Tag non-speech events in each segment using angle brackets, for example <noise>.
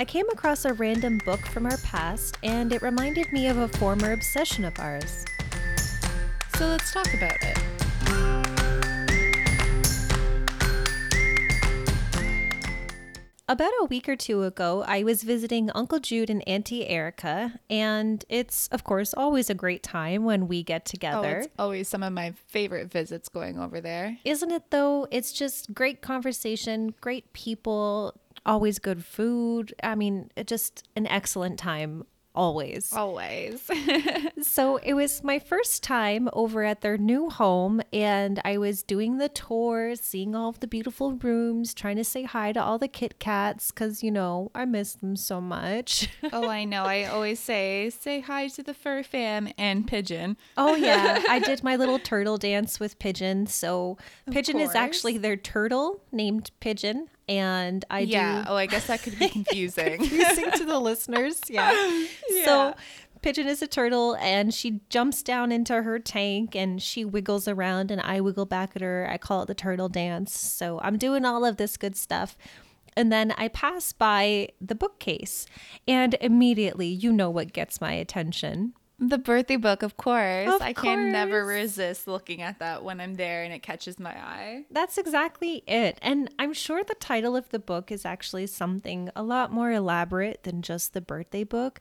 I came across a random book from our past and it reminded me of a former obsession of ours. So let's talk about it. About a week or two ago, I was visiting Uncle Jude and Auntie Erica, and it's, of course, always a great time when we get together. Oh, together. it's always some of my favorite visits going over there. Isn't it though? It's just great conversation, great people, always good food. I mean, just an excellent time always. Always. <laughs> So it was my first time over at their new home, and I was doing the tour, seeing all of the beautiful rooms, trying to say hi to all the Kit Kats because, you know, I miss them so much. <laughs> oh, I know. I always say, say hi to the fur fam and pigeon. oh, yeah. <laughs> I did my little turtle dance with Pigeon. So Pigeon is actually their turtle named Pigeon, and I yeah. do. Oh, I guess that could be <laughs> confusing. confusing to the listeners. <laughs> Yeah. So Pigeon is a turtle and she jumps down into her tank and she wiggles around and I wiggle back at her. I call it the turtle dance. So I'm doing all of this good stuff. And then I pass by the bookcase and immediately you know what gets my attention. The birthday book, of course. Of I can never resist looking at that when I'm there and it catches my eye. That's exactly it. And I'm sure the title of the book is actually something a lot more elaborate than just the birthday book.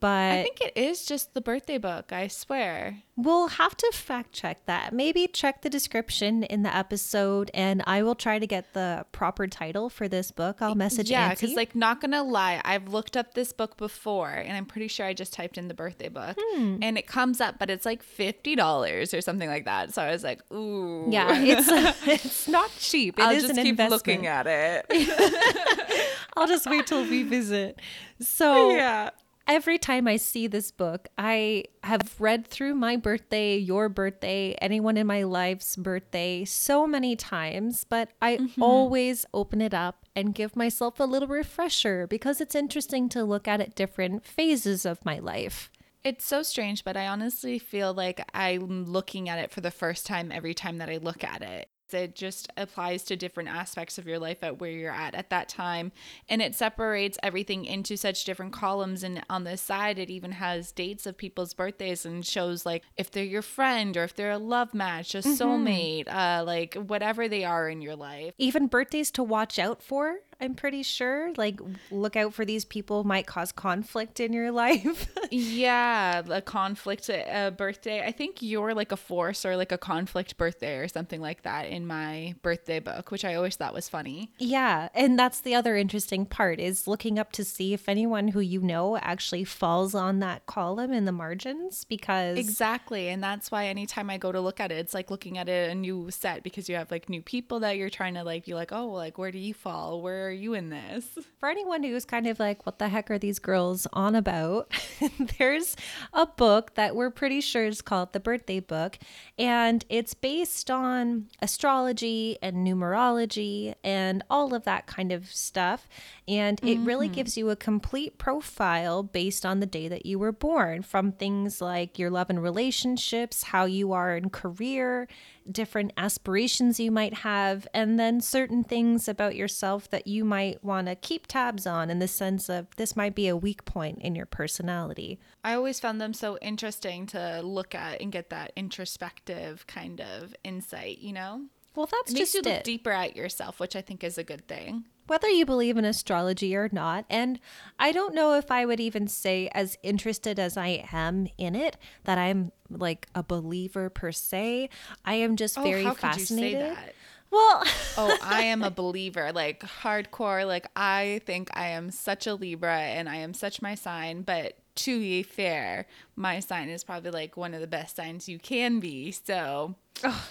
But I think it is just the birthday book, I swear. We'll have to fact check that. Maybe check the description in the episode, and I will try to get the proper title for this book. I'll message yeah, because like not gonna lie, I've looked up this book before, and I'm pretty sure I just typed in the birthday book, Hmm. and it comes up, but it's like fifty dollars or something like that. So I was like, ooh, yeah, it's <laughs> it's not cheap. It I'll is just keep investment. looking at it. <laughs> I'll just wait till we visit. So <laughs> yeah, every time I see this book, I have read through my birthday, your birthday, anyone in my life's birthday so many times, but I Mm-hmm. always open it up and give myself a little refresher because it's interesting to look at it different phases of my life. it's so strange, but I honestly feel like I'm looking at it for the first time every time that I look at it. It just applies to different aspects of your life at where you're at at that time. And it separates everything into such different columns. And on the side, it even has dates of people's birthdays and shows like if they're your friend or if they're a love match, a soulmate, uh, like whatever they are in your life. Even birthdays to watch out for, I'm pretty sure. Like, look out for these people might cause conflict in your <laughs> life. Yeah, a conflict uh, birthday. I think you're like a force or like a conflict birthday or something like that in my birthday book, which I always thought was funny. Yeah, and that's the other interesting part is looking up to see if anyone who you know actually falls on that column in the margins because Exactly. And that's why anytime I go to look at it, it's like looking at a new set because you have like new people that you're trying to like be like, oh, like where do you fall? Where are you in this? for anyone who's kind of like what the heck are these girls on about? <laughs> there's a book that we're pretty sure is called The Birthday Book and it's based on astrology and numerology and all of that kind of stuff and it really mm-hmm. gives you a complete profile based on the day that you were born from things like your love and relationships, how you are in career, different aspirations you might have, and then certain things about yourself that you might want to keep tabs on in the sense of this might be a weak point in your personality. I always found them so interesting to look at and get that introspective kind of insight, you know? Well, that's It makes just you look it. deeper at yourself, which I think is a good thing. whether you believe in astrology or not. And I don't know if I would even say, as interested as I am in it, that I'm like a believer per se. I am just oh, very Oh, how could you say fascinated. that? Well, oh, <laughs> I am a believer, like hardcore. Like I think I am such a Libra and I am such my sign, but to be fair, my sign is probably like one of the best signs you can be. So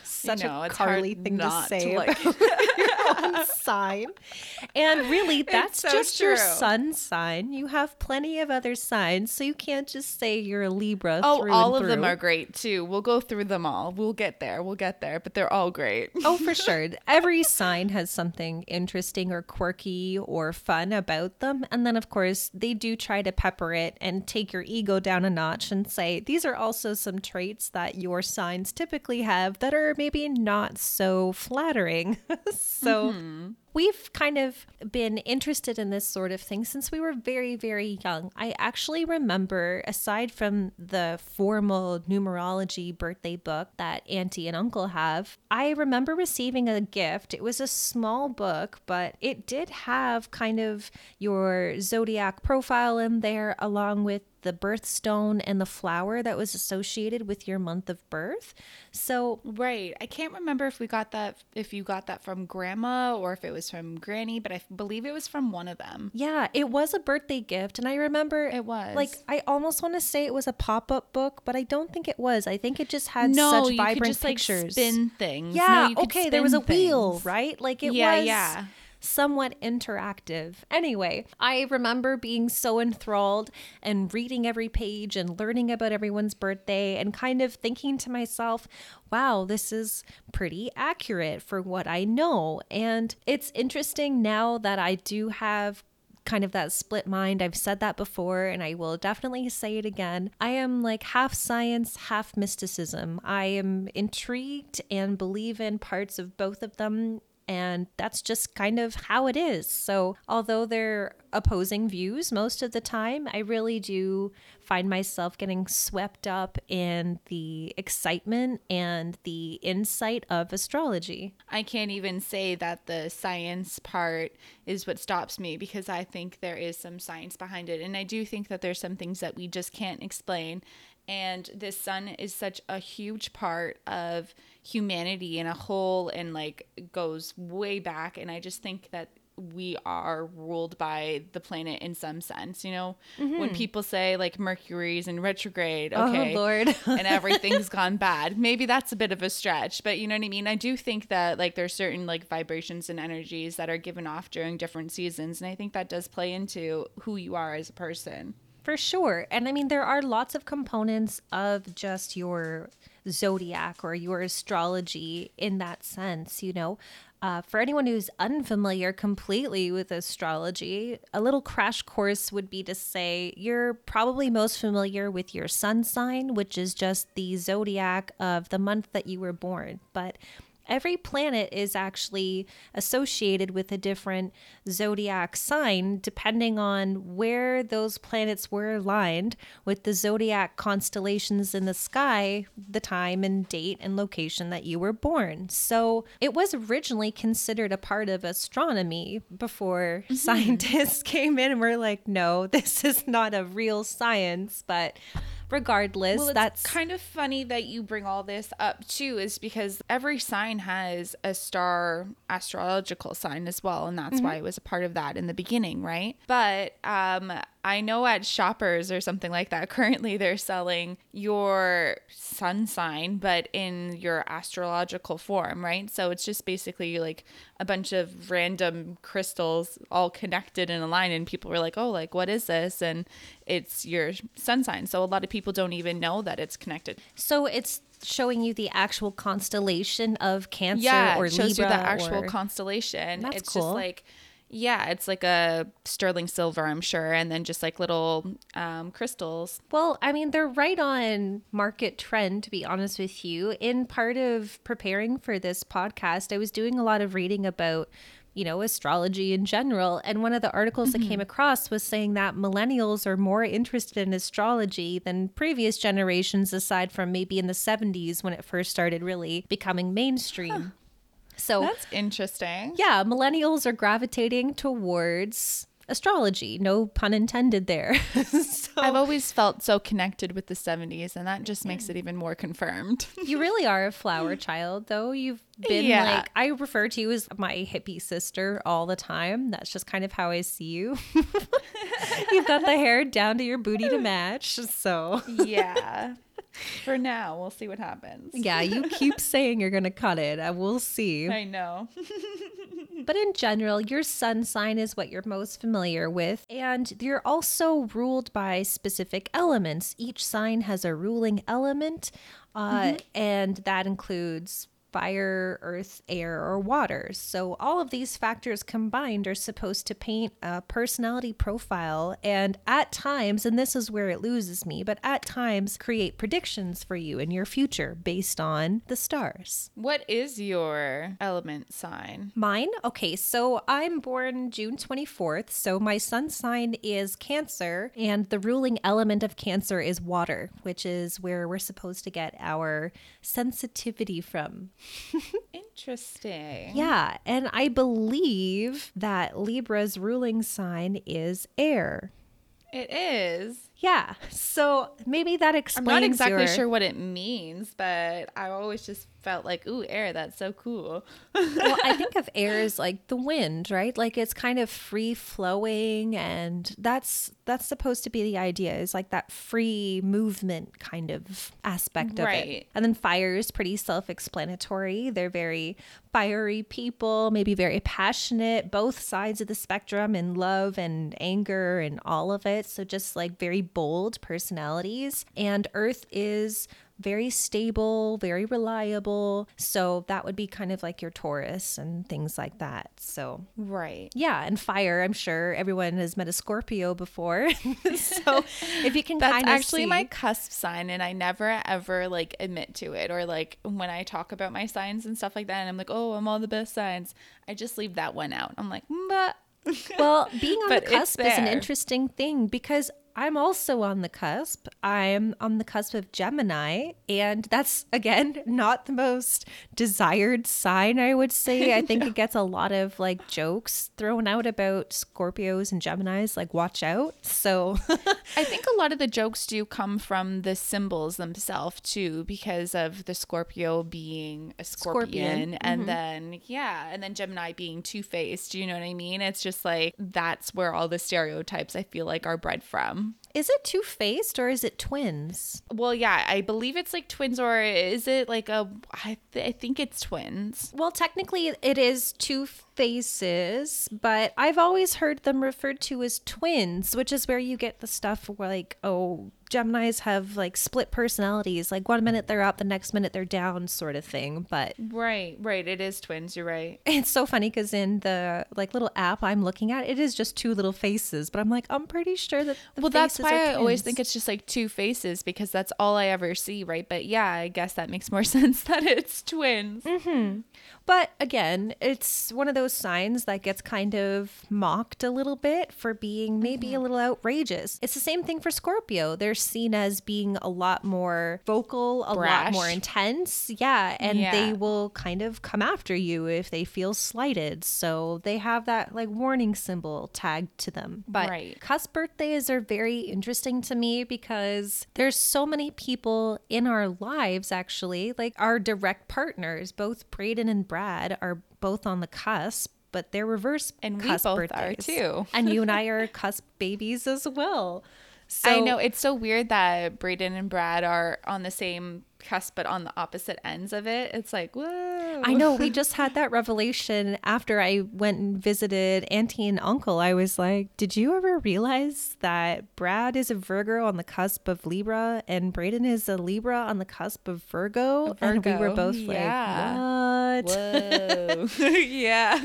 such know, a Carly thing to not to say like- <laughs> <laughs> own sign. And really, that's so just your sun sign. You have plenty of other signs, so you can't just say you're a Libra. Oh, all of them are great too. We'll go through them all. We'll get there. We'll get there, but they're all great. Oh, for <laughs> sure. Every sign has something interesting or quirky or fun about them. And then, of course, they do try to pepper it and take your ego down a notch and say, these are also some traits that your signs typically have that are maybe not so flattering. <laughs> so. Mm-hmm. We've kind of been interested in this sort of thing since we were very, very young. I actually remember, aside from the formal numerology birthday book that Auntie and Uncle have, I remember receiving a gift. It was a small book, but it did have kind of your zodiac profile in there, along with the birthstone and the flower that was associated with your month of birth. So, right. I can't remember if we got that, if you got that from grandma or if it was from granny, but I believe it was from one of them. Yeah, it was a birthday gift. And I remember it was like, I almost want to say it was a pop up book, but I don't think it was. I think it just had no, such vibrant just, pictures. Like, spin things. Yeah. No, okay. There was a things. wheel, right? Like it yeah, was. Yeah, yeah somewhat interactive. Anyway, I remember being so enthralled and reading every page and learning about everyone's birthday and kind of thinking to myself, wow, this is pretty accurate for what I know. And it's interesting now that I do have kind of that split mind. I've said that before and I will definitely say it again. I am like half science, half mysticism. I am intrigued and believe in parts of both of them and that's just kind of how it is. So, although they're opposing views most of the time, I really do find myself getting swept up in the excitement and the insight of astrology. I can't even say that the science part is what stops me because I think there is some science behind it. And I do think that there's some things that we just can't explain. And this sun is such a huge part of humanity in a whole and like goes way back. And i just think that we are ruled by the planet in some sense you know? Mm-hmm. when people say like mercury's in retrograde oh, okay oh, lord. <laughs> and everything's gone bad maybe that's a bit of a stretch but you know what i mean? I do think that like there's certain like vibrations and energies that are given off during different seasons and i think that does play into who you are as a person. For sure. And i mean there are lots of components of just your zodiac or your astrology in that sense, you know. Uh, for anyone who's unfamiliar completely with astrology, a little crash course would be to say you're probably most familiar with your sun sign, which is just the zodiac of the month that you were born. But every planet is actually associated with a different zodiac sign depending on where those planets were aligned with the zodiac constellations in the sky, the time and date and location that you were born. So it was originally considered a part of astronomy before mm-hmm. <laughs> scientists came in and were like, no, this is not a real science, but regardless, well, that's kind of funny that you bring all this up too, is because every sign has a star astrological sign as well, and that's mm-hmm. why it was a part of that in the beginning, right? But um, I know at Shoppers or something like that, <laughs> currently they're selling your sun sign, but in your astrological form, right? So it's just basically like a bunch of random crystals all connected in a line, and people were like, oh, like, what is this? And it's your sun sign. So a lot of people don't even know that it's connected. So it's showing you the actual constellation of Cancer yeah, or Libra. it shows you the actual or... constellation. That's it's cool. just like yeah, it's like a sterling silver, I'm sure, and then just like little um, crystals. Well, I mean, they're right on market trend, to be honest with you. In part of preparing for this podcast, I was doing a lot of reading about, you know, astrology in general. And one of the articles mm-hmm. I came across was saying that millennials are more interested in astrology than previous generations, aside from maybe in the 70s when it first started really becoming mainstream. Huh. So that's interesting. Yeah, millennials are gravitating towards astrology. No pun intended there. <laughs> so, I've always felt so connected with the 70s, and that just makes it even more confirmed. <laughs> you really are a flower child, though. You've been yeah. like, I refer to you as my hippie sister all the time. That's just kind of how I see you. <laughs> You've got the hair down to your booty to match. So, yeah. For now, we'll see what happens. Yeah, you <laughs> keep saying you're going to cut it. and we'll see. I know. <laughs> but in general, your sun sign is what you're most familiar with. And you're also ruled by specific elements. Each sign has a ruling element, uh, mm-hmm. and that includes fire, earth, air, or water. So all of these factors combined are supposed to paint a personality profile and at times, and this is where it loses me, but at times create predictions for you in your future based on the stars. What is your element sign? Mine? Okay, so I'm born June 24th. So my sun sign is Cancer, and the ruling element of Cancer is water, which is where we're supposed to get our sensitivity from. Interesting. Yeah, and I believe that Libra's ruling sign is air. It is. Yeah, so maybe that explains. I'm not exactly your- sure what it means, but I always just felt like, ooh, air, that's so cool. well, I <laughs> think of air as like the wind, right? Like it's kind of free flowing, and that's that's supposed to be the idea is like that free movement kind of aspect of it. And then fire is pretty self-explanatory. They're very fiery people, maybe very passionate, both sides of the spectrum in love and anger and all of it. So just like very bold personalities. And Earth is very stable, very reliable. So that would be kind of like your Taurus and things like that. So right. yeah, and fire, I'm sure everyone has met a Scorpio before. <laughs> so if you can <laughs> That's actually see, my cusp sign, and I never ever like admit to it, or like when I talk about my signs and stuff like that, and I'm like, oh, I'm all the best signs. I just leave that one out. I'm like, but Well, being <laughs> on But the cusp is an interesting thing because I'm also on the cusp. I'm on the cusp of Gemini, and that's again not the most desired sign, I would say. I <laughs> think it gets a lot of like jokes thrown out about Scorpios and Geminis, like watch out. So <laughs> I think a lot of the jokes do come from the symbols themselves too, because of the Scorpio being a scorpion, Scorpion, and mm-hmm. then yeah, and then Gemini being two faced. Do You know what I mean? It's just like that's where all the stereotypes I feel like are bred from home is it two faced or is it twins? Well, yeah, I believe it's like twins, or is it like a? I, th- I think it's twins. Well, technically, it is two faces, but I've always heard them referred to as twins, which is where you get the stuff where, like, oh, Geminis have like split personalities. Like, one minute they're up, the next minute they're down, sort of thing. But Right, right. It is twins. You're right. it's so funny because in the like little app I'm looking at, it is just two little faces. But I'm like, I'm pretty sure that. Well, that's faces why I always think it's just like two faces because that's all I ever see, right? But yeah, I guess that makes more <laughs> sense that it's twins. But again, it's one of those signs that gets kind of mocked a little bit for being maybe Mm-hmm. a little outrageous. It's the same thing for Scorpio. They're seen as being a lot more vocal, a lot more intense. Yeah. And Yeah. they will kind of come after you if they feel slighted. So they have that like warning symbol tagged to them. But Right. cusp birthdays are very interesting to me because there's so many people in our lives actually. Like our direct partners both braden and brad are both on the cusp but they're reverse And we cusp both are, too. and you and i <laughs> are cusp babies as well. So I know. It's so weird that Braden and Brad are on the same cusp but on the opposite ends of it. It's like, whoa. I know we <laughs> just had that revelation after I went and visited auntie and uncle. I was like, did you ever realize that Brad is a Virgo on the cusp of Libra and Braden is a Libra on the cusp of Virgo? And we were both yeah. like, what? Whoa. <laughs> yeah.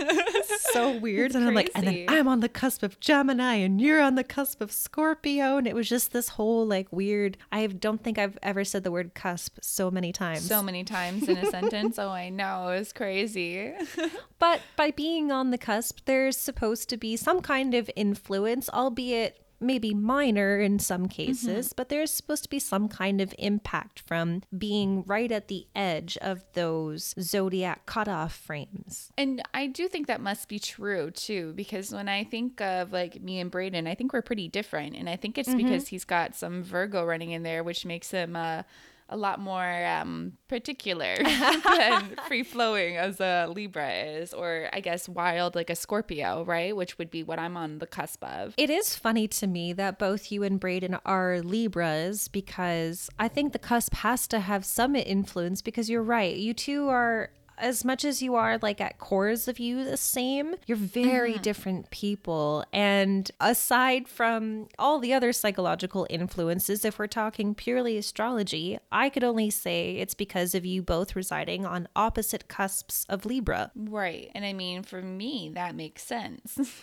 so weird. It's and I'm like, and then. I'm on the cusp of Gemini and you're on the cusp of Scorpio. And it was just this whole like weird, I don't think I've ever said the word cusp so many times. so many times in a sentence. Oh, I know. It's crazy. <laughs> But by being on the cusp, there's supposed to be some kind of influence, albeit maybe minor in some cases, but there's supposed to be some kind of impact from being right at the edge of those zodiac cutoff frames. And I do think that must be true too, because when I think of like me and Braden, I think we're pretty different. And I think it's because he's got some Virgo running in there, which makes him uh, a lot more um, particular <laughs> <laughs> than free flowing as a Libra is, or I guess wild like a Scorpio, right? Which would be what I'm on the cusp of. It is funny to me that both you and Braden are Libras because I think the cusp has to have some influence because you're right. You two are as much as you are like at cores of you the same, you're very Mm-hmm. different people. And aside from all the other psychological influences, if we're talking purely astrology, I could only say it's because of you both residing on opposite cusps of Libra. Right. And I mean, for me, that makes sense.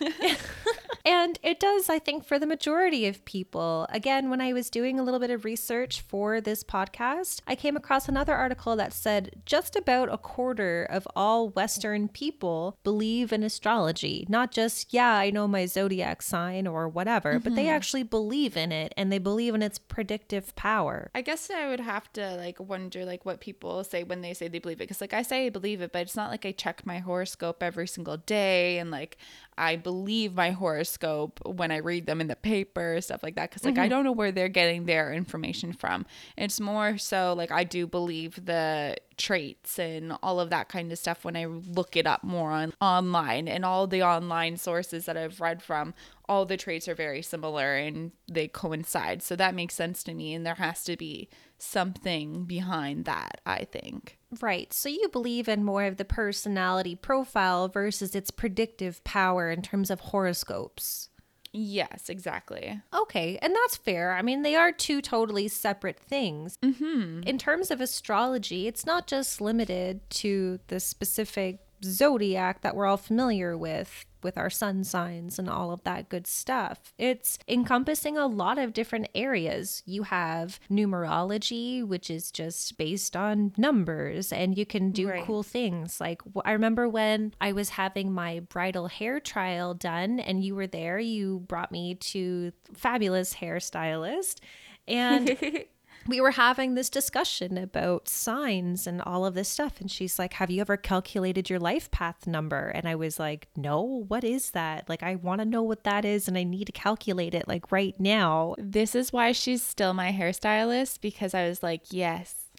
<laughs> <laughs> And it does, I think, for the majority of people. Again, when I was doing a little bit of research for this podcast, I came across another article that said just about a quarter of all Western people believe in astrology. Not just, yeah, I know my zodiac sign or whatever, but they mm-hmm. actually believe in it and they believe in its predictive power. I guess I would have to like wonder like what people say when they say they believe it because like I say I believe it, but it's not like I check my horoscope every single day and like I believe my horoscope when I read them in the paper stuff like that because like I mm-hmm. don't know where they're getting their information from. It's more so like I do believe the traits and all of that kind of stuff when I look it up more on online and all the online sources that I've read from all the traits are very similar and they coincide. So that makes sense to me and there has to be something behind that, I think. Right. So you believe in more of the personality profile versus its predictive power in terms of horoscopes. Yes, exactly. Okay, and that's fair. I mean, they are two totally separate things. Mm-hmm. In terms of astrology, it's not just limited to the specific zodiac that we're all familiar with, with our sun signs and all of that good stuff. It's encompassing a lot of different areas. You have numerology, which is just based on numbers, and you can do Right. cool things. Like, I remember when I was having my bridal hair trial done, and you were there, you brought me to fabulous hairstylist. And <laughs> we were having this discussion about signs and all of this stuff. And she's like, Have you ever calculated your life path number? And I was like, No, what is that? Like, I want to know what that is and I need to calculate it like right now. This is why she's still my hairstylist because I was like, yes,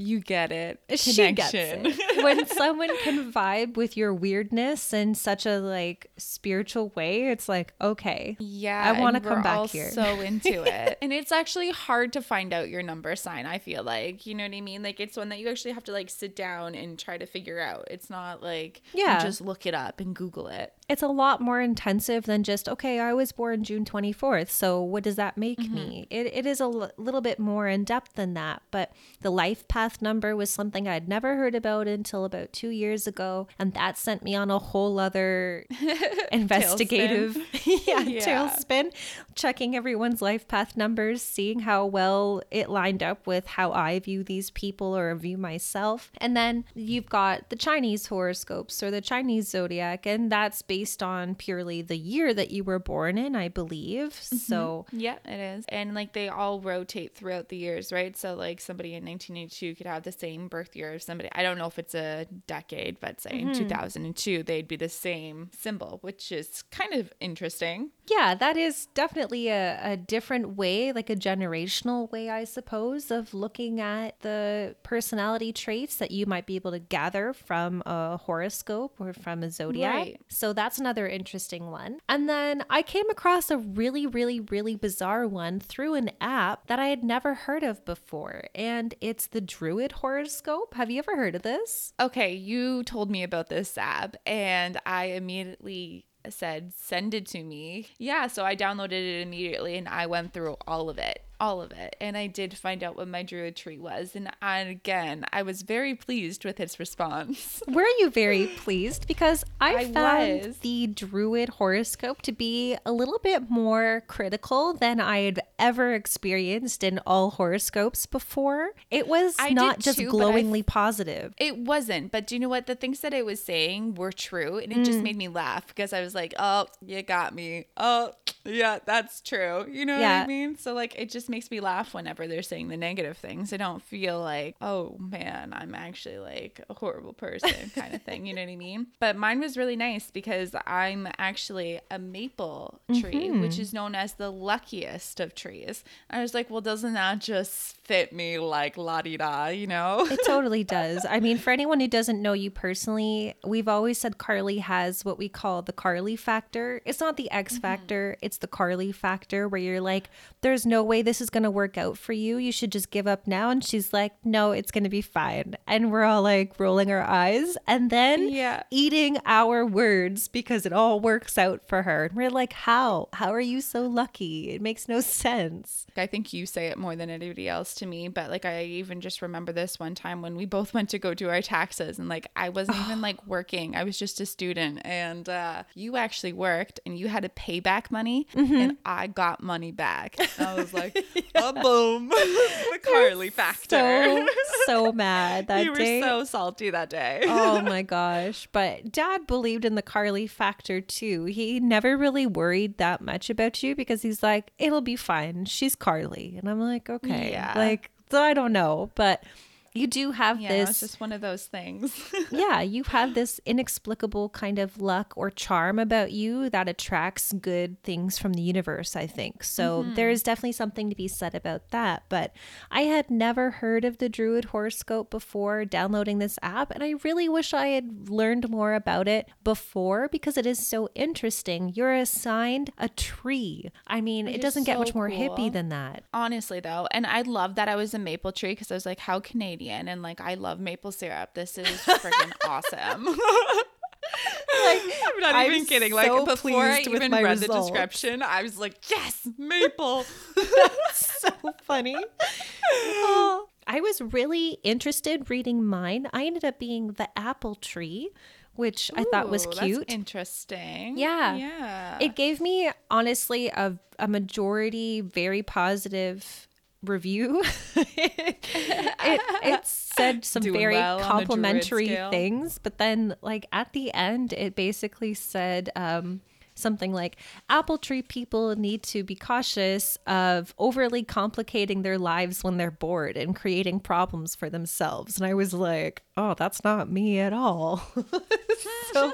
you get it. She gets it. <laughs> when someone can vibe with your weirdness in such a like spiritual way, it's like, okay. Yeah, I wanna and come back all here. So into it, <laughs> and it's actually hard to find out your number sign. I feel like you know what I mean. Like it's one that you actually have to like sit down and try to figure out. It's not like Yeah. you just look it up and Google it. It's a lot more intensive than just, okay, I was born June 24th. So what does that make mm-hmm. me? It, it is a l- little bit more in depth than that. But the life path number was something I'd never heard about until about two years ago. And that sent me on a whole other <laughs> investigative <laughs> yeah, <laughs> Yeah. tailspin, checking everyone's life path numbers, seeing how well it lined up with how I view these people or view myself. And then you've got the Chinese horoscopes or the Chinese zodiac, and that's based on purely the year that you were born in, I believe. Mm-hmm. So Yeah, it is. And like they all rotate throughout the years, right? So like somebody in 1982 could have the same birth year as somebody. I don't know if it's a decade, but say in mm-hmm. 2002 they'd be the same symbol, which is kind of interesting. Yeah, that is definitely a, a different way, like a generational way, I suppose, of looking at the personality traits that you might be able to gather from a horoscope or from a zodiac. Right. So that's another interesting one. And then I came across a really, really, really bizarre one through an app that I had never heard of before. And it's the Druid horoscope. Have you ever heard of this? Okay, you told me about this app and I immediately said send it to me. Yeah, so I downloaded it immediately and I went through all of it. All of it. And I did find out what my druid tree was. And, and again, I was very pleased with its response. <laughs> Were you very pleased? Because I, I found was. the Druid horoscope to be a little bit more critical than I had ever experienced in all horoscopes before. It was I not just too, I glowingly positive. It wasn't, but do you know what? The things that it was saying were true, and it just mm. made me laugh because I was like, "Oh, you got me. Oh, yeah, that's true." You know what I mean? So like, it just makes me laugh whenever they're saying the negative things. I don't feel like, "Oh man, I'm actually like a horrible person," kind of thing. You know what I mean? <laughs> But mine was really nice because I'm actually a maple tree, which mm-hmm. is known as the luckiest of trees. I was like, "Well, doesn't that just fit me like la di da?" You know? It totally <laughs> does. I mean, for anyone who doesn't know you personally, we've always said Carly has what we call the Carly factor. It's not the X Mm-hmm. factor, it's the Carly factor where you're like, there's no way this this is going to work out for you. You should just give up now. And she's like, no, it's going to be fine. And we're all like rolling our eyes and then Yeah. eating our words because it all works out for her. And we're like, how? How are you so lucky? It makes no sense. I think you say it more than anybody else to me, but like I even just remember this one time when we both went to go do our taxes and like I wasn't even <sighs> like working. I was just a student and uh you actually worked and you had to pay back money Mm-hmm. and I got money back. And I was like, <laughs> oh, boom. <laughs> the Carly factor. So, <laughs> so mad that you were day. so salty that day. oh my gosh. But dad believed in the Carly factor too. He never really worried that much about you because he's like, it'll be fine. She's Carly. And I'm like, okay. Yeah. Like, I don't know. But you do have yeah, this it's just one of those things. <laughs> yeah, you have this inexplicable kind of luck or charm about you that attracts good things from the universe, I think. So mm-hmm. there is definitely something to be said about that. But I had never heard of the Druid horoscope before downloading this app, and I really wish I had learned more about it before because it is so interesting. You're assigned a tree. I mean, it doesn't get much more hippie than that. Honestly, though, and I love that I was a maple tree because I was like, how Canadian? And like, I love maple syrup. This is freaking <laughs> awesome. <laughs> like, I'm not I'm even kidding. so Like before I even my read the description, I was like, yes, maple. <laughs> so funny. Oh, I was really interested reading mine. I ended up being the apple tree, which I thought was Ooh, that's cute. interesting. Yeah. Yeah. It gave me honestly a a majority very positive review. it, <laughs> it, it said <laughs> some Doing very well on the Druid complimentary things, but then like at the end, it basically said um, something like apple tree people need to be cautious of overly complicating their lives when they're bored and creating problems for themselves. And I was like, oh, that's not me at all. <laughs> so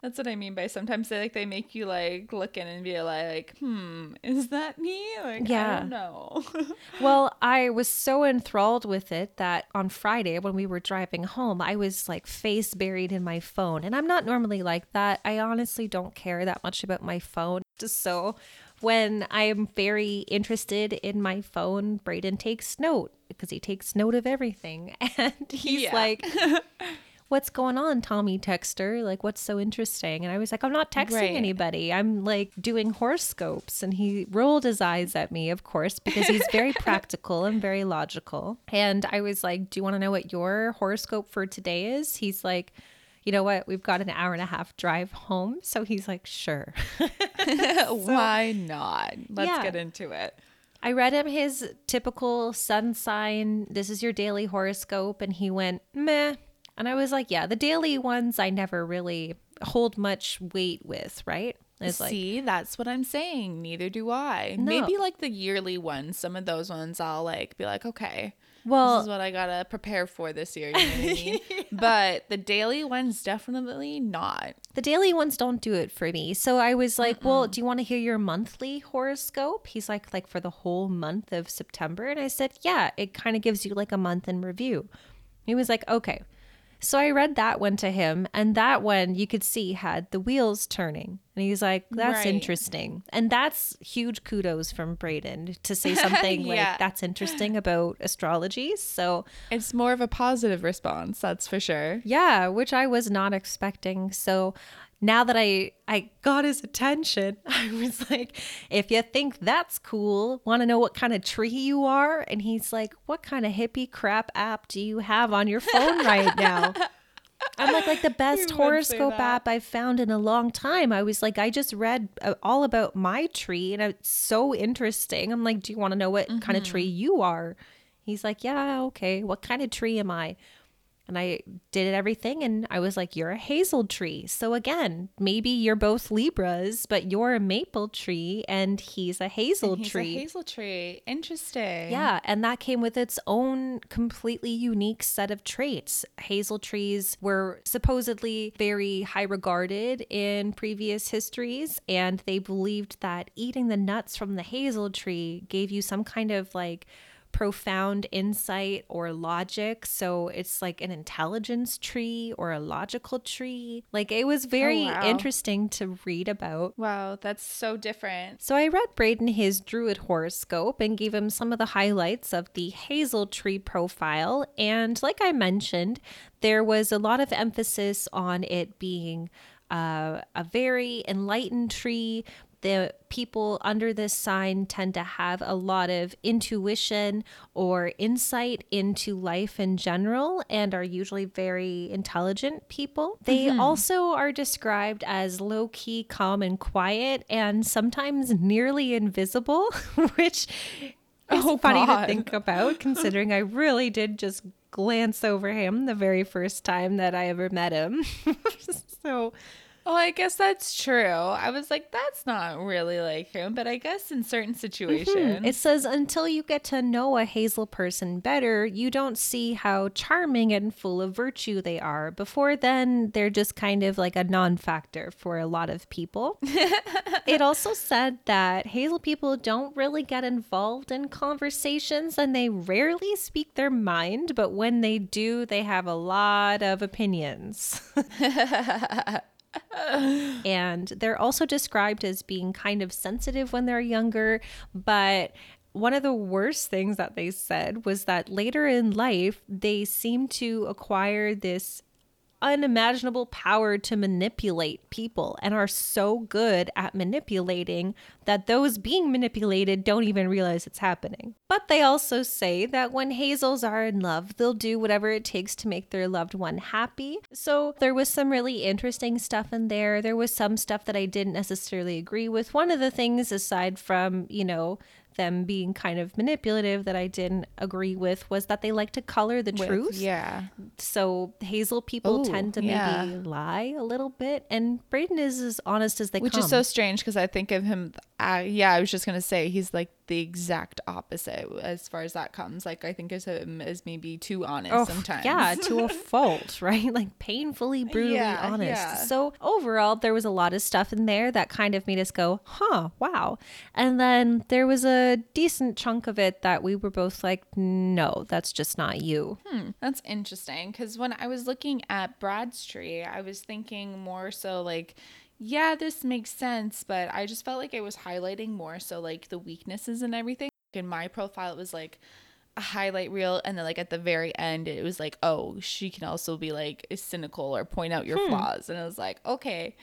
That's what I mean by sometimes they like they make you like look in and be like, hmm, is that me? Like, Yeah. I don't know. <laughs> Well, I was so enthralled with it that on Friday when we were driving home, I was like face buried in my phone. And I'm not normally like that. I honestly don't care that much about my phone. Just so when I'm very interested in my phone, Braden takes note because he takes note of everything. <laughs> And he's Yeah. like, <laughs> What's going on, Tommy Texter? Like, what's so interesting? And I was like, I'm not texting Right. anybody. I'm like doing horoscopes. And he rolled his eyes at me, of course, because he's very <laughs> practical and very logical. And I was like, Do you want to know what your horoscope for today is? He's like, You know what? We've got an hour and a half drive home. So he's like, Sure. <laughs> <laughs> Why not? Let's Yeah. get into it. I read him his typical sun sign. This is your daily horoscope. And he went, meh. And I was like, yeah, the daily ones I never really hold much weight with, right? It's like, See, that's what I'm saying. Neither do I. Maybe like the yearly ones, some of those ones I'll like be like, okay, well, this is what I gotta prepare for this year. You know what I mean? <laughs> But the daily ones definitely not. the daily ones don't do it for me. So I was like, well, do you want to hear your monthly horoscope? He's like, like for the whole month of September. And I said, yeah, it kind of gives you like a month in review. He was like, okay. So I read that one to him, and that one you could see had the wheels turning. And he's like, that's Right. interesting. And that's huge kudos from Braden to say <laughs> something Yeah. like that's interesting about astrology. So It's more of a positive response, that's for sure. yeah, which I was not expecting. So now that I I got his attention, <laughs> I was like, if you think that's cool, want to know what kind of tree you are? And he's like, what kind of hippie crap app do you have on your phone right now? <laughs> I'm like, like the best say horoscope app I've found in a long time. I was like, I just read uh, all about my tree and it's so interesting. I'm like, do you want to know what kind of tree you are? He's like, yeah, okay. What kind of tree am I? And I did everything and I was like, you're a hazel tree. So again, maybe you're both Libras, but you're a maple tree and he's a hazel He's tree. a hazel tree. Interesting. Yeah, and that came with its own completely unique set of traits. Hazel trees were supposedly very high regarded in previous histories, and they believed that eating the nuts from the hazel tree gave you some kind of like profound insight or logic. So it's like an intelligence tree or a logical tree. Like it was very wow. interesting to read about. Wow, that's so different. So I read Braden his druid horoscope and gave him some of the highlights of the hazel tree profile. And like I mentioned, there was a lot of emphasis on it being uh, a very enlightened tree. The people under this sign tend to have a lot of intuition or insight into life in general and are usually very intelligent people. They mm-hmm. also are described as low key, calm, and quiet, and sometimes nearly invisible, <laughs> which is oh, funny God. to think about <laughs> considering I really did just glance over him the very first time that I ever met him. <laughs> so well, I guess that's true. I was like, that's not really like him, but I guess in certain situations. Mm-hmm. It says, until you get to know a Hazel person better, you don't see how charming and full of virtue they are. Before then, they're just kind of like a non factor for a lot of people. <laughs> it also said that Hazel people don't really get involved in conversations and they rarely speak their mind, but when they do, they have a lot of opinions <laughs> <laughs> and they're also described as being kind of sensitive when they're younger, but one of the worst things that they said was that later in life, they seem to acquire this unimaginable power to manipulate people and are so good at manipulating that those being manipulated don't even realize it's happening. But they also say that when hazels are in love, they'll do whatever it takes to make their loved one happy. So there was some really interesting stuff in there. There was some stuff that I didn't necessarily agree with. One of the things, aside from, you know, them being kind of manipulative that I didn't agree with was that they like to color the with, truth. Yeah. So hazel people Ooh, tend to yeah. maybe lie a little bit, and Braden is as honest as they can. Which come. is so strange because I think of him. Uh, yeah, I was just gonna say he's like the exact opposite as far as that comes. Like I think as him as maybe too honest oh, sometimes. Yeah, to a <laughs> fault, right? Like painfully brutally yeah, honest. Yeah. So overall, there was a lot of stuff in there that kind of made us go, "Huh, wow." And then there was a decent chunk of it that we were both like, "No, that's just not you." Hmm, that's interesting because when I was looking at Brad's tree, I was thinking more so like yeah, this makes sense, but I just felt like it was highlighting more so like the weaknesses and everything. In my profile, it was like a highlight reel, and then like at the very end, it was like, oh, she can also be like cynical or point out your hmm. flaws, and I was like, okay,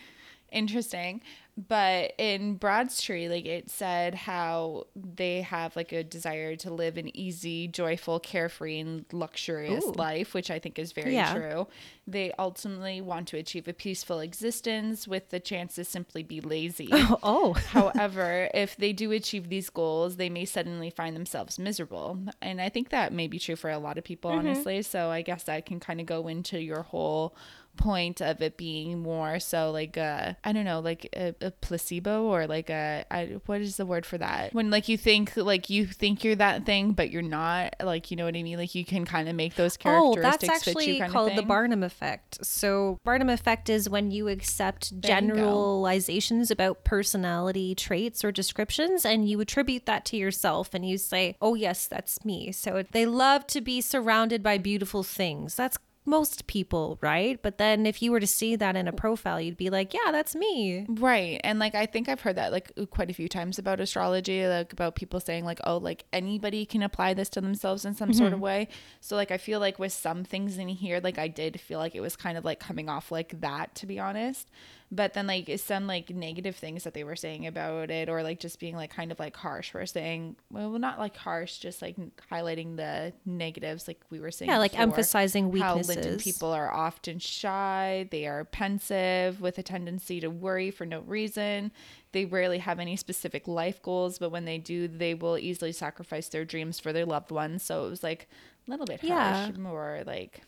interesting but in Brad's tree, like it said how they have like a desire to live an easy, joyful, carefree, and luxurious Ooh. life, which I think is very yeah. true. They ultimately want to achieve a peaceful existence with the chance to simply be lazy. Oh. <laughs> oh. However, if they do achieve these goals, they may suddenly find themselves miserable. And I think that may be true for a lot of people, mm-hmm. honestly. So I guess that can kind of go into your whole point of it being more so like a I don't know like a, a placebo or like a I, what is the word for that? When like you think like you think you're that thing but you're not like you know what I mean? Like you can kind of make those characteristics oh that's actually called the Barnum effect. So Barnum effect is when you accept there generalizations you about personality traits or descriptions and you attribute that to yourself and you say oh yes that's me. So they love to be surrounded by beautiful things. That's most people, right? But then if you were to see that in a profile, you'd be like, yeah, that's me. Right. And like I think I've heard that like quite a few times about astrology, like about people saying like, oh, like anybody can apply this to themselves in some mm-hmm. sort of mm-hmm. way. So like I feel like with some things in here, like I did feel like it was kind of like coming off like that, to be honest but then like some like negative things that they were saying about it or like just being like kind of like harsh we're saying well not like harsh just like highlighting the negatives like we were saying yeah like emphasizing weaknesses how Linden people are often shy they are pensive with a tendency to worry for no reason they rarely have any specific life goals but when they do they will easily sacrifice their dreams for their loved ones so it was like a little bit harsh yeah. more like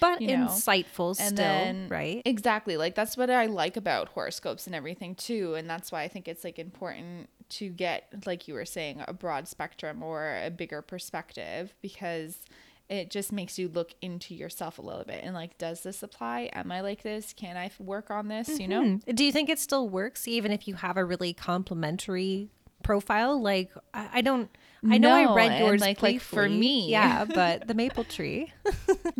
but you know? insightful still, then, right? Exactly. Like that's what I like about horoscopes and everything too, and that's why I think it's like important to get like you were saying a broad spectrum or a bigger perspective because it just makes you look into yourself a little bit and like does this apply am i like this can i work on this mm-hmm. you know mm-hmm. do you think it still works even if you have a really complimentary profile. Like I, I don't. I know No, I read yours like- like, for me. yeah, <laughs> but the maple tree. <laughs>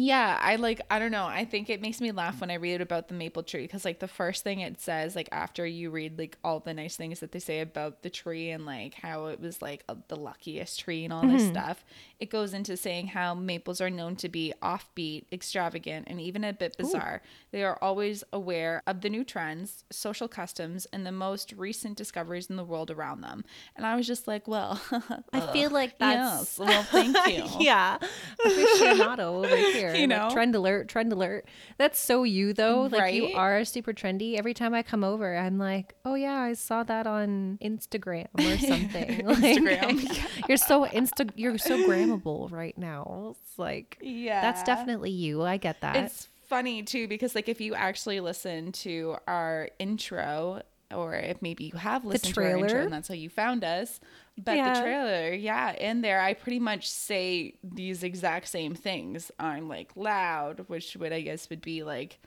Yeah, I like I don't know. I think it makes me laugh when I read about the maple tree because like the first thing it says like after you read like all the nice things that they say about the tree and like how it was like uh, the luckiest tree and all this Mm-hmm. stuff, it goes into saying how maples are known to be offbeat, extravagant, and even a bit bizarre. They are always aware of the new trends, social customs, and the most recent discoveries in the world around them. And I was just like, well, <laughs> feel like that's yes, well, thank <laughs> you. yeah, aficionado over <laughs> here. You Like, know? trend alert, trend alert. That's so you though. Like you are super trendy. Every time I come over, I'm like, oh yeah, I saw that on Instagram or <laughs> something. Like, Instagram, you're so insta. You're so grammable right now. It's like Yeah. that's definitely you. I get that. It's funny too because like if you actually listen to our intro or if maybe you have listened to our intro trailer? and that's how you found us but Yeah. the trailer yeah in there i pretty much say these exact same things i'm like loud which would i guess would be like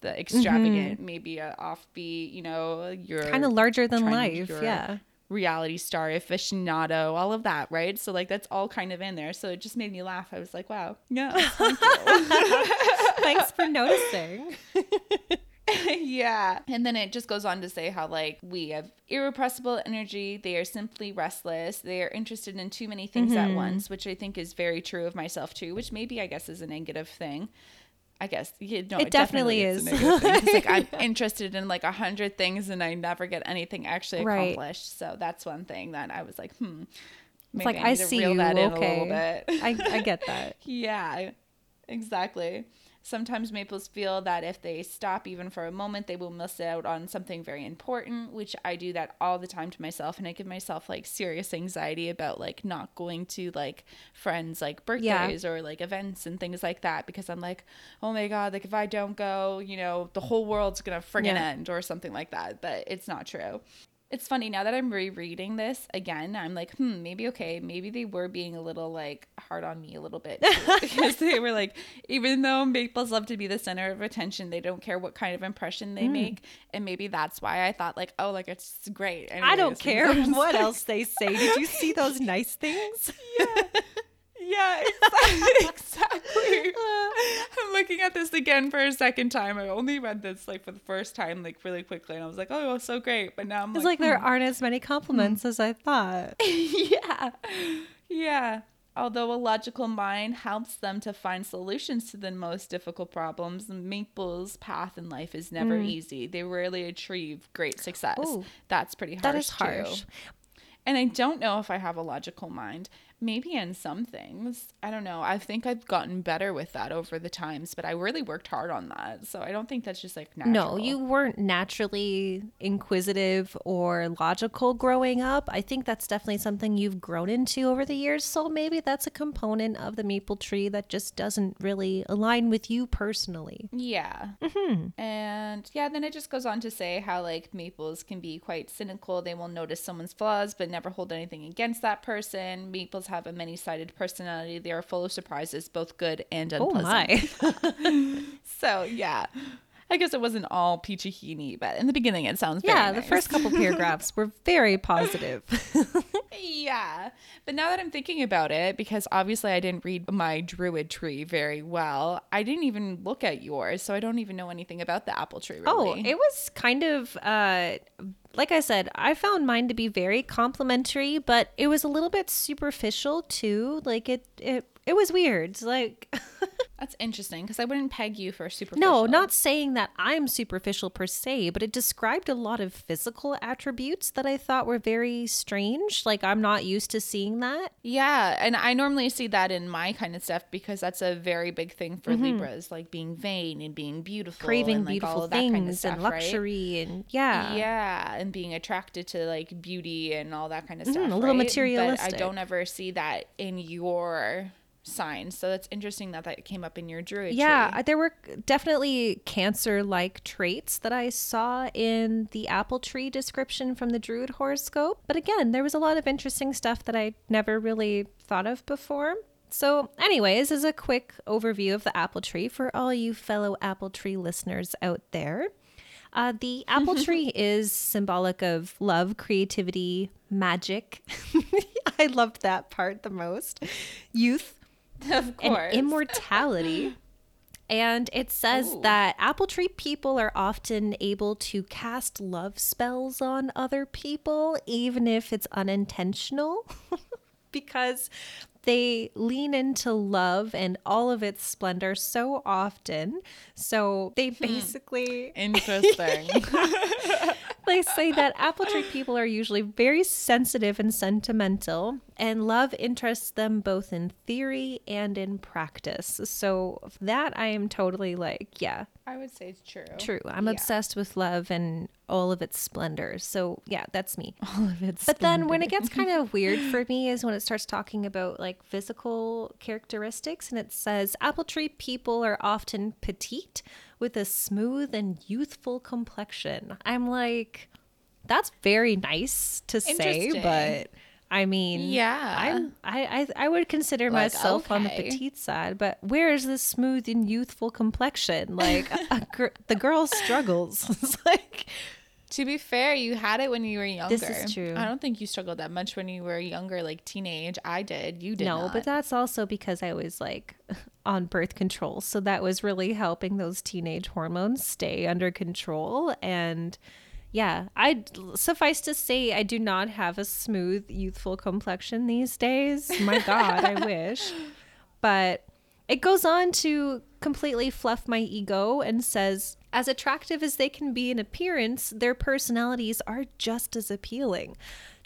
the mm-hmm. extravagant maybe a offbeat you know you're kind of larger than life. Yeah. reality star aficionado all of that right so like that's all kind of in there so it just made me laugh i was like wow yeah thank. <laughs> Thanks for <laughs> noticing. <laughs> yeah. And then it just goes on to say how, like, we have irrepressible energy. They are simply restless. They are interested in too many things Mm-hmm. at once, which I think is very true of myself, too, which maybe I guess is a negative thing. I guess you know, It definitely is. is. A negative thing. 'Cause, like <laughs> I'm interested in like a hundred things and I never get anything actually Right. accomplished. So that's one thing that I was like, hmm. It's like I, to see you. that in a okay. little bit. I I get that. <laughs> Yeah, exactly. Sometimes maples feel that if they stop even for a moment, they will miss out on something very important, which I do that all the time to myself. And I give myself like serious anxiety about like not going to like friends' like birthdays or like events and things like that because I'm like, oh my God, like if I don't go, you know, the whole world's to friggin' Yeah. end or something like that. But it's not true. It's funny now that I'm rereading this again. I'm like, hmm, maybe okay, maybe they were being a little like hard on me a little bit <laughs> because they were like, even though maples love to be the center of attention, they don't care what kind of impression they make, and maybe that's why I thought like, oh, like it's great. I don't care <laughs> what else they say. Did you see those nice things? <laughs> Yeah, <laughs> exactly. exactly. I'm looking at this again for a second time. I only read this like for the first time, like really quickly, and I was like, oh, it was so great. But now I'm It's like, like there hmm. aren't as many compliments hmm. as I thought. <laughs> yeah. Yeah. Although a logical mind helps them to find solutions to the most difficult problems, Maple's path in life is never mm. easy. They rarely achieve great success. Ooh. That's pretty harsh. That is too. harsh. And I don't know if I have a logical mind. Maybe in some things. I don't know. I think I've gotten better with that over the times, but I really worked hard on that. So I don't think that's just like natural. No, you weren't naturally inquisitive or logical growing up. I think that's definitely something you've grown into over the years. So maybe that's a component of the maple tree that just doesn't really align with you personally. Yeah. Mm-hmm. And yeah, then it just goes on to say how like maples can be quite cynical. They will notice someone's flaws but never hold anything against that person. Maples have a many sided personality. They are full of surprises, both good and Oh unpleasant. my. <laughs> So yeah. I guess it wasn't all peachy keeney, but in the beginning it sounds yeah, the nice. first couple <laughs> paragraphs were very positive. <laughs> Yeah. But now that I'm thinking about it, because obviously I didn't read my druid tree very well, I didn't even look at yours, so I don't even know anything about the apple tree. Really. Oh, it was kind of uh like I said, I found mine to be very complimentary, but it was a little bit superficial too. Like it it it was weird. Like <laughs> That's interesting because I wouldn't peg you for super. Superficial. No, not saying that I'm superficial per se, but it described a lot of physical attributes that I thought were very strange. Like I'm not used to seeing that. Yeah, and I normally see that in my kind of stuff because that's a very big thing for Libras, like being vain and being beautiful, Mm-hmm. Craving and, like, all beautiful of that kind of things stuff, and right? luxury and yeah. Yeah, and being attracted to like beauty and all that kind of stuff. Mm-hmm, a little right? But. I don't ever see that in your sign. So that's interesting that that came up in your druid. Yeah, tree. There were definitely cancer like traits that I saw in the apple tree description from the Druid horoscope. But again, there was a lot of interesting stuff that I never really thought of before. So, anyways, as a quick overview of the apple tree for all you fellow apple tree listeners out there. Uh, the apple <laughs> tree is symbolic of love, creativity, magic. <laughs> I loved that part the most. Youth, <laughs> Of course. and immortality. And it says Ooh. that apple tree people are often able to cast love spells on other people, even if it's unintentional, <laughs> because they lean into love and all of its splendor so often. So they hmm. basically Interesting. <laughs> they say that apple tree people are usually very sensitive and sentimental, and love interests them both in theory and in practice. So that I am totally like, yeah, I would say it's true. true. I'm Yeah. obsessed with love and all of its splendor. So yeah, that's me. <laughs> All of it's But then when it gets kind of <laughs> weird for me is when it starts talking about like physical characteristics and it says apple tree people are often petite with a smooth and youthful complexion. I'm like that's very nice to say, but I mean, Yeah. I'm, I, I I would consider Like, myself on the petite side, but where is this smooth and youthful complexion? Like a, a <laughs> gr- the girl struggles. <laughs> it's like To be fair, you had it when you were younger. This is true. I don't think you struggled that much when you were younger, like teenage. I did. You did no, not. but that's also because I was like <laughs> on birth control. So that was really helping those teenage hormones stay under control. And yeah, I suffice to say, I do not have a smooth, youthful complexion these days. My God, I <laughs> wish. But it goes on to completely fluff my ego and says, as attractive as they can be in appearance, their personalities are just as appealing.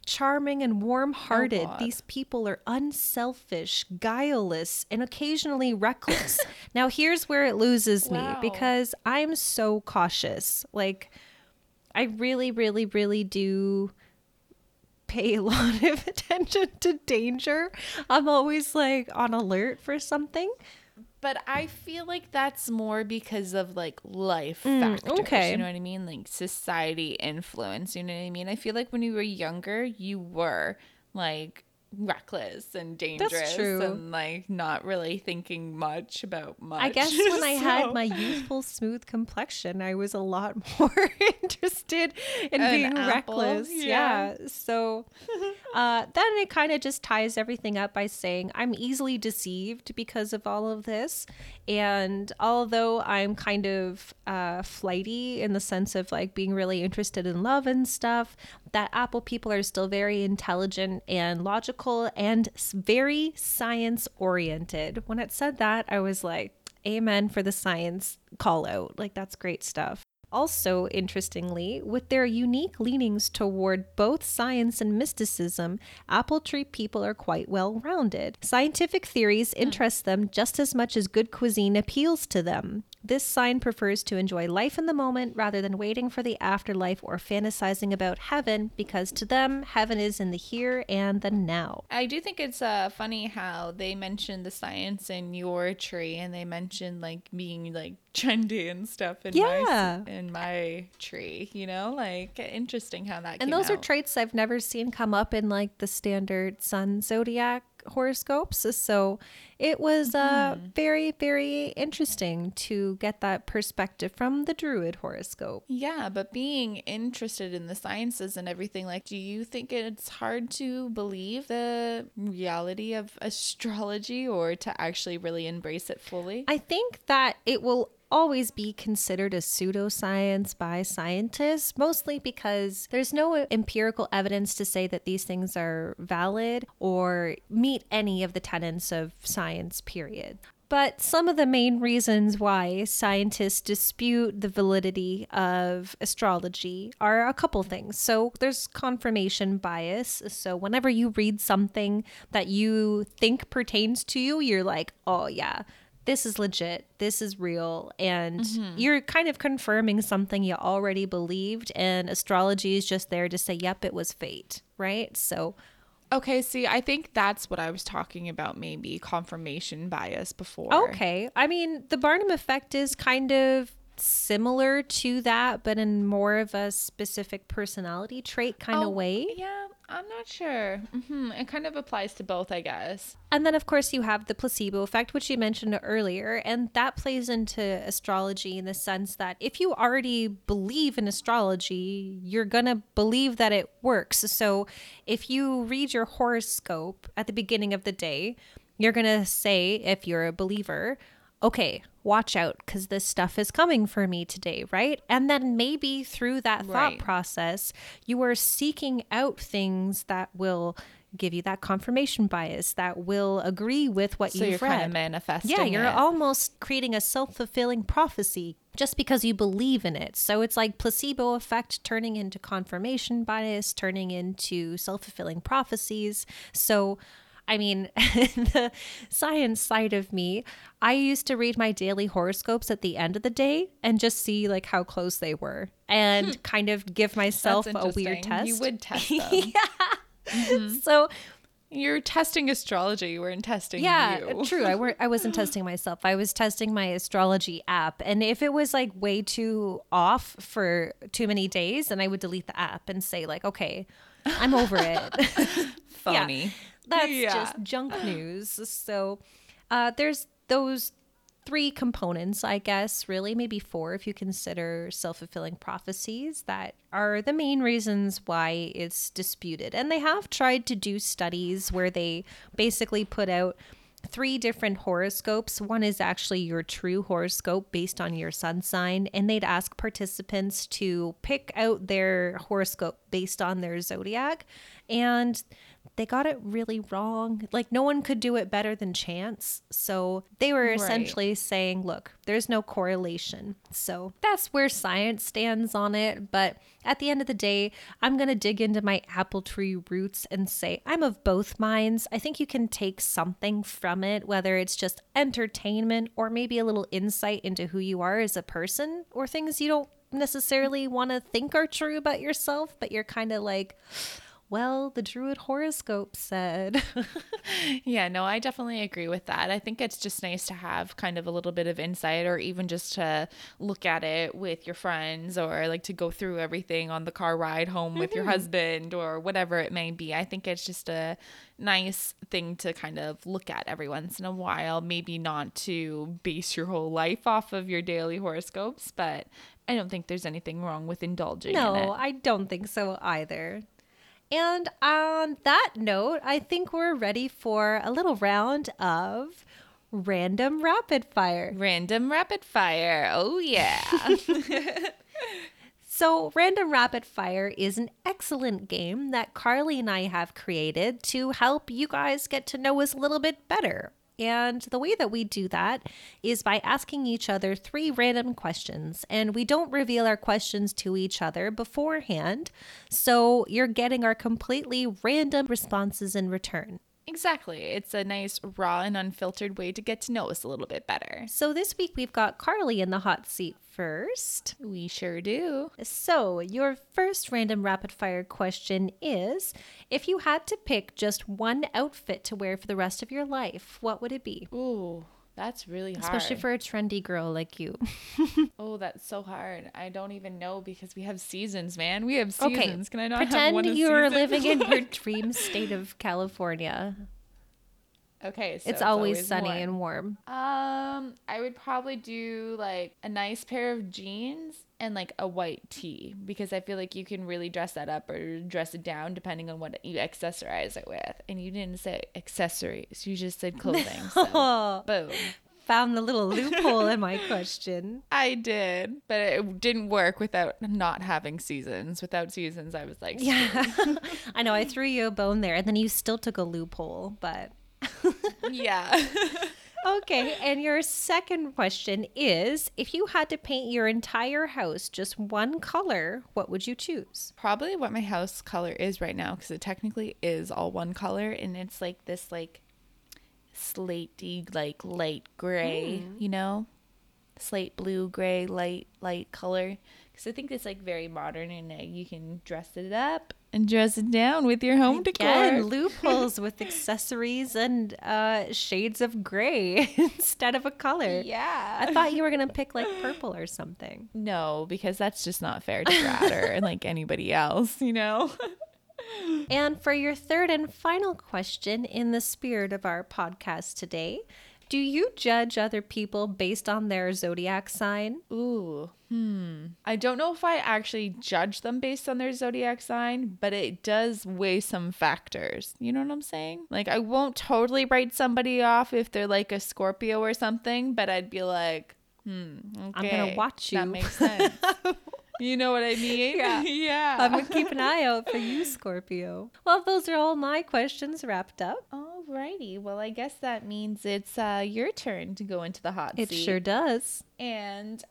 Charming and warm hearted, oh, God. these people are unselfish, guileless, and occasionally reckless. <laughs> now, here's where it loses me because I'm so cautious. Like, I really, really, really do pay a <laughs> lot of attention to danger. I'm always like on alert for something. But I feel like that's more because of like life Mm, factors. okay. You know what I mean? Like society influence. You know what I mean? I feel like when you were younger, you were like reckless and dangerous and like not really thinking much about much. I guess when I <laughs> had my youthful, smooth complexion, I was a lot <laughs> more interested in An being apple, reckless. Yeah. yeah. So <laughs> uh, then it kind of just ties everything up by saying I'm easily deceived because of all of this. And although I'm kind of uh, flighty in the sense of like being really interested in love and stuff, that Apple people are still very intelligent and logical and very science oriented. When it said that, I was like, amen for the science call out. Like, that's great stuff. Also, interestingly, with their unique leanings toward both science and mysticism, apple tree people are quite well rounded. Scientific theories hmm. interest them just as much as good cuisine appeals to them. This sign prefers to enjoy life in the moment rather than waiting for the afterlife or fantasizing about heaven because to them, heaven is in the here and the now. I do think it's uh, funny how they mentioned the science in your tree, and they mentioned like being like <laughs> trendy and stuff in Yeah. my in my tree. You know, like interesting how that. And those are traits I've never seen come up in like the standard sun zodiac horoscopes. So it was uh, Mm-hmm. very, very interesting to get that perspective from the Druid horoscope. Yeah, but being interested in the sciences and everything, like, do you think it's hard to believe the reality of astrology or to actually really embrace it fully? I think that it will always be considered a pseudoscience by scientists, mostly because there's no empirical evidence to say that these things are valid or meet any of the tenets of science, period. But some of the main reasons why scientists dispute the validity of astrology are a couple things. So there's confirmation bias. So whenever you read something that you think pertains to you, you're like, oh, yeah, this is legit, this is real. And mm-hmm. you're kind of confirming something you already believed. And astrology is just there to say, yep, it was fate, right? So Okay, see, I think that's what I was talking about, maybe confirmation bias before. Okay. I mean, the Barnum effect is kind of similar to that, but in more of a specific personality trait kind Oh, of way. Yeah, I'm not sure. hmm It kind of applies to both, I guess. And then, of course, you have the placebo effect, which you mentioned earlier. And that plays into astrology in the sense that if you already believe in astrology, you're going to believe that it works. So if you read your horoscope at the beginning of the day, you're going to say, if you're a believer, okay, watch out because this stuff is coming for me today, right? And then maybe through that thought Right. process, you are seeking out things that will give you that confirmation bias, that will agree with what So you've you're read. kind of manifesting. yeah, you're it. almost creating a self fulfilling prophecy just because you believe in it. So it's like placebo effect turning into confirmation bias, turning into self fulfilling prophecies. So I mean, <laughs> the science side of me, I used to read my daily horoscopes at the end of the day and just see like how close they were and hmm. kind of give myself a weird test. You would test them. <laughs> yeah. Mm-hmm. <laughs> So You're testing astrology. You weren't testing yeah, you. Uh, true. I weren't. I wasn't testing myself. I was testing my astrology app, and if it was like way too off for too many days, then I would delete the app and say like, okay, I'm over it. Phony. That's Yeah. just junk <sighs> news. So uh, there's those three components, I guess, really, maybe four if you consider self fulfilling prophecies that are the main reasons why it's disputed. And they have tried to do studies where they basically put out three different horoscopes. One is actually your true horoscope based on your sun sign, and they'd ask participants to pick out their horoscope based on their zodiac. And they got it really wrong. Like, no one could do it better than chance. So they were Right. essentially saying, look, there's no correlation. So that's where science stands on it. But at the end of the day, I'm going to dig into my apple tree roots and say, I'm of both minds. I think you can take something from it, whether it's just entertainment or maybe a little insight into who you are as a person or things you don't necessarily want to think are true about yourself, but you're kind of like, well, the Druid horoscope said. <laughs> Yeah, no, I definitely agree with that. I think it's just nice to have kind of a little bit of insight or even just to look at it with your friends or like to go through everything on the car ride home with your mm-hmm. husband or whatever it may be. I think it's just a nice thing to kind of look at every once in a while, maybe not to base your whole life off of your daily horoscopes, but I don't think there's anything wrong with indulging in it. no, I don't think so either. And on that note, I think we're ready for a little round of random rapid fire. Random rapid fire. Oh yeah. <laughs> <laughs> So, Random Rapid Fire is an excellent game that Carly and I have created to help you guys get to know us a little bit better. And the way that we do that is by asking each other three random questions. And we don't reveal our questions to each other beforehand. So, you're getting our completely random responses in return. Exactly. It's a nice, raw, and unfiltered way to get to know us a little bit better. So, this week we've got Carly in the hot seat first. We sure do. So, your first random rapid fire question is if you had to pick just one outfit to wear for the rest of your life, what would it be? Ooh, that's really hard. Especially for a trendy girl like you. <laughs> oh, that's so hard. I don't even know because we have seasons, man. We have Okay, seasons. Can I not have Pretend one you're season? living in your <laughs> dream state of California. Okay, so it's, always, sunny warm. and warm. Um, I would probably do like a nice pair of jeans and like a white tee because I feel like you can really dress that up or dress it down depending on what you accessorize it with. And you didn't say accessories; you just said clothing. So, <laughs> boom. found the little loophole in my question. <laughs> I did, but it didn't work without not having seasons. Without seasons, I was like, Yeah. <laughs> I know I threw you a bone there and then you still took a loophole, but yeah. <laughs> Okay, and your second question is if you had to paint your entire house just one color, what would you choose? Probably what my house color is right now because it technically is all one color and it's like this like slatey like light gray, hmm. you know? Slate blue, gray, light light color. Because I think it's like very modern and uh, you can dress it up and dress it down with your home decor. Again, <laughs> loopholes with accessories and uh, shades of gray <laughs> instead of a color. Yeah. I thought you were gonna pick like purple or something. no, because that's just not fair to Brad or <laughs> like anybody else, you know? And for your third and final question, in the spirit of our podcast today, do you judge other people based on their zodiac sign? Ooh. Hmm. I don't know if I actually judge them based on their zodiac sign, but it does weigh some factors. You know what I'm saying? Like, I won't totally write somebody off if they're like a Scorpio or something, but I'd be like, hmm, okay. I'm gonna watch you. That makes sense. <laughs> you know what I mean? Yeah. <laughs> yeah. I'm gonna keep an eye out for you, Scorpio. Well, those are all my questions wrapped up. Alrighty. Well, I guess that means it's uh, your turn to go into the hot It seat. It sure does. And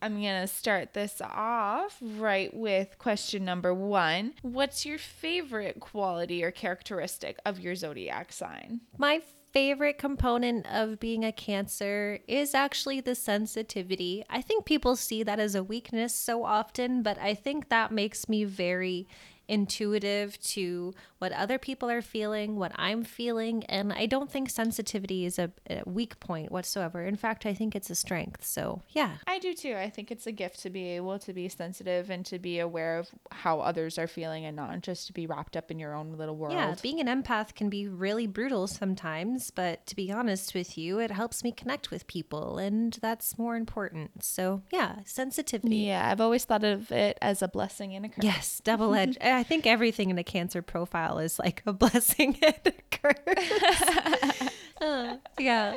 I'm going to start this off right with question number one. What's your favorite quality or characteristic of your zodiac sign? My favorite component of being a Cancer is actually the sensitivity. I think people see that as a weakness so often, but I think that makes me very intuitive to what other people are feeling, what I'm feeling, and I don't think sensitivity is a, a weak point whatsoever. In fact, I think it's a strength. So, yeah. I do too. I think it's a gift to be able to be sensitive and to be aware of how others are feeling and not just to be wrapped up in your own little world. Yeah, being an empath can be really brutal sometimes, but to be honest with you, it helps me connect with people, and that's more important. So, yeah, sensitivity. Yeah, I've always thought of it as a blessing and a curse. Yes, double edged. <laughs> I think everything in a cancer profile is like a <laughs> blessing and a curse. <laughs> Uh, yeah.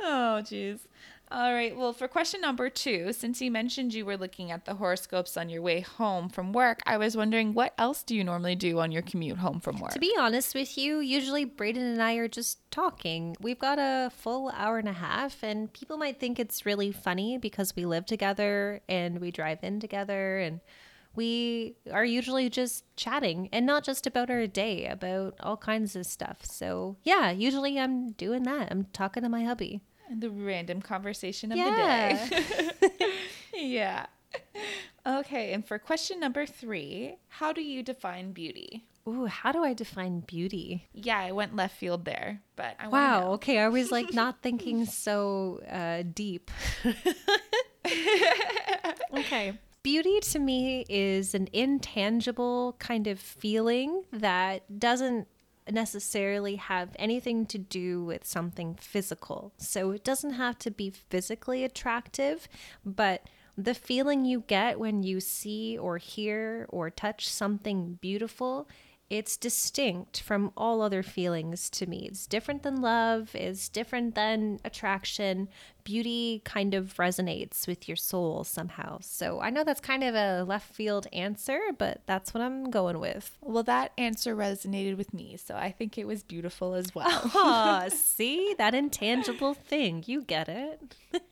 Oh, jeez. All right. Well, for question number two, since you mentioned you were looking at the horoscopes on your way home from work, I was wondering what else do you normally do on your commute home from work? To be honest with you, usually Braden and I are just talking. We've got a full hour and a half, and people might think it's really funny because we live together and we drive in together and we are usually just chatting and not just about our day, about all kinds of stuff. So, yeah, usually I'm doing that. I'm talking to my hubby. the random conversation of Yeah. the day. <laughs> <laughs> yeah. Okay. And for question number three, how do you define beauty? Ooh, how do I define beauty? Yeah, I went left field there, but I Wow. Okay. I was like not <laughs> thinking so uh, deep. okay. Beauty to me is an intangible kind of feeling that doesn't necessarily have anything to do with something physical. So it doesn't have to be physically attractive, but the feeling you get when you see or hear or touch something beautiful it's distinct from all other feelings to me. It's different than love, it's different than attraction. Beauty kind of resonates with your soul somehow. So I know that's kind of a left field answer, but that's what I'm going with. Well, that answer resonated with me, so I think it was beautiful as well. Aw, <laughs> see? That intangible thing. You get it. <laughs>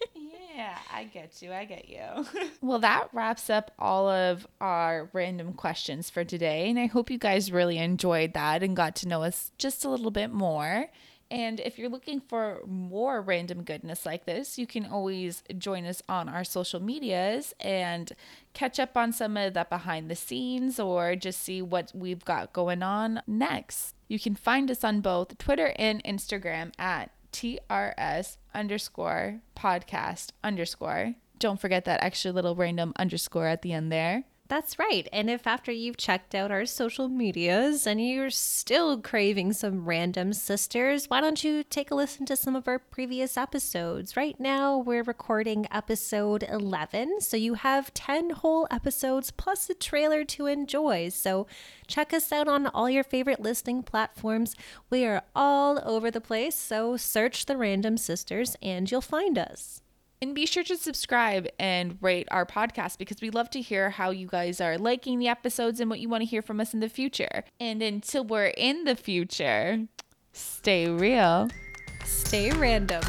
Yeah, I get you. I get you. <laughs> well, that wraps up all of our random questions for today. And I hope you guys really enjoyed that and got to know us just a little bit more. And if you're looking for more random goodness like this, you can always join us on our social medias and catch up on some of that behind the scenes or just see what we've got going on next. You can find us on both Twitter and Instagram at TRS underscore podcast underscore. Don't forget that extra little random underscore at the end there. That's right. And if after you've checked out our social medias and you're still craving some random sisters, why don't you take a listen to some of our previous episodes? Right now, we're recording episode 11. So you have 10 whole episodes plus a trailer to enjoy. So check us out on all your favorite listening platforms. We are all over the place. So search the Random Sisters and you'll find us. And be sure to subscribe and rate our podcast because we love to hear how you guys are liking the episodes and what you want to hear from us in the future. And until we're in the future, stay real. Stay random.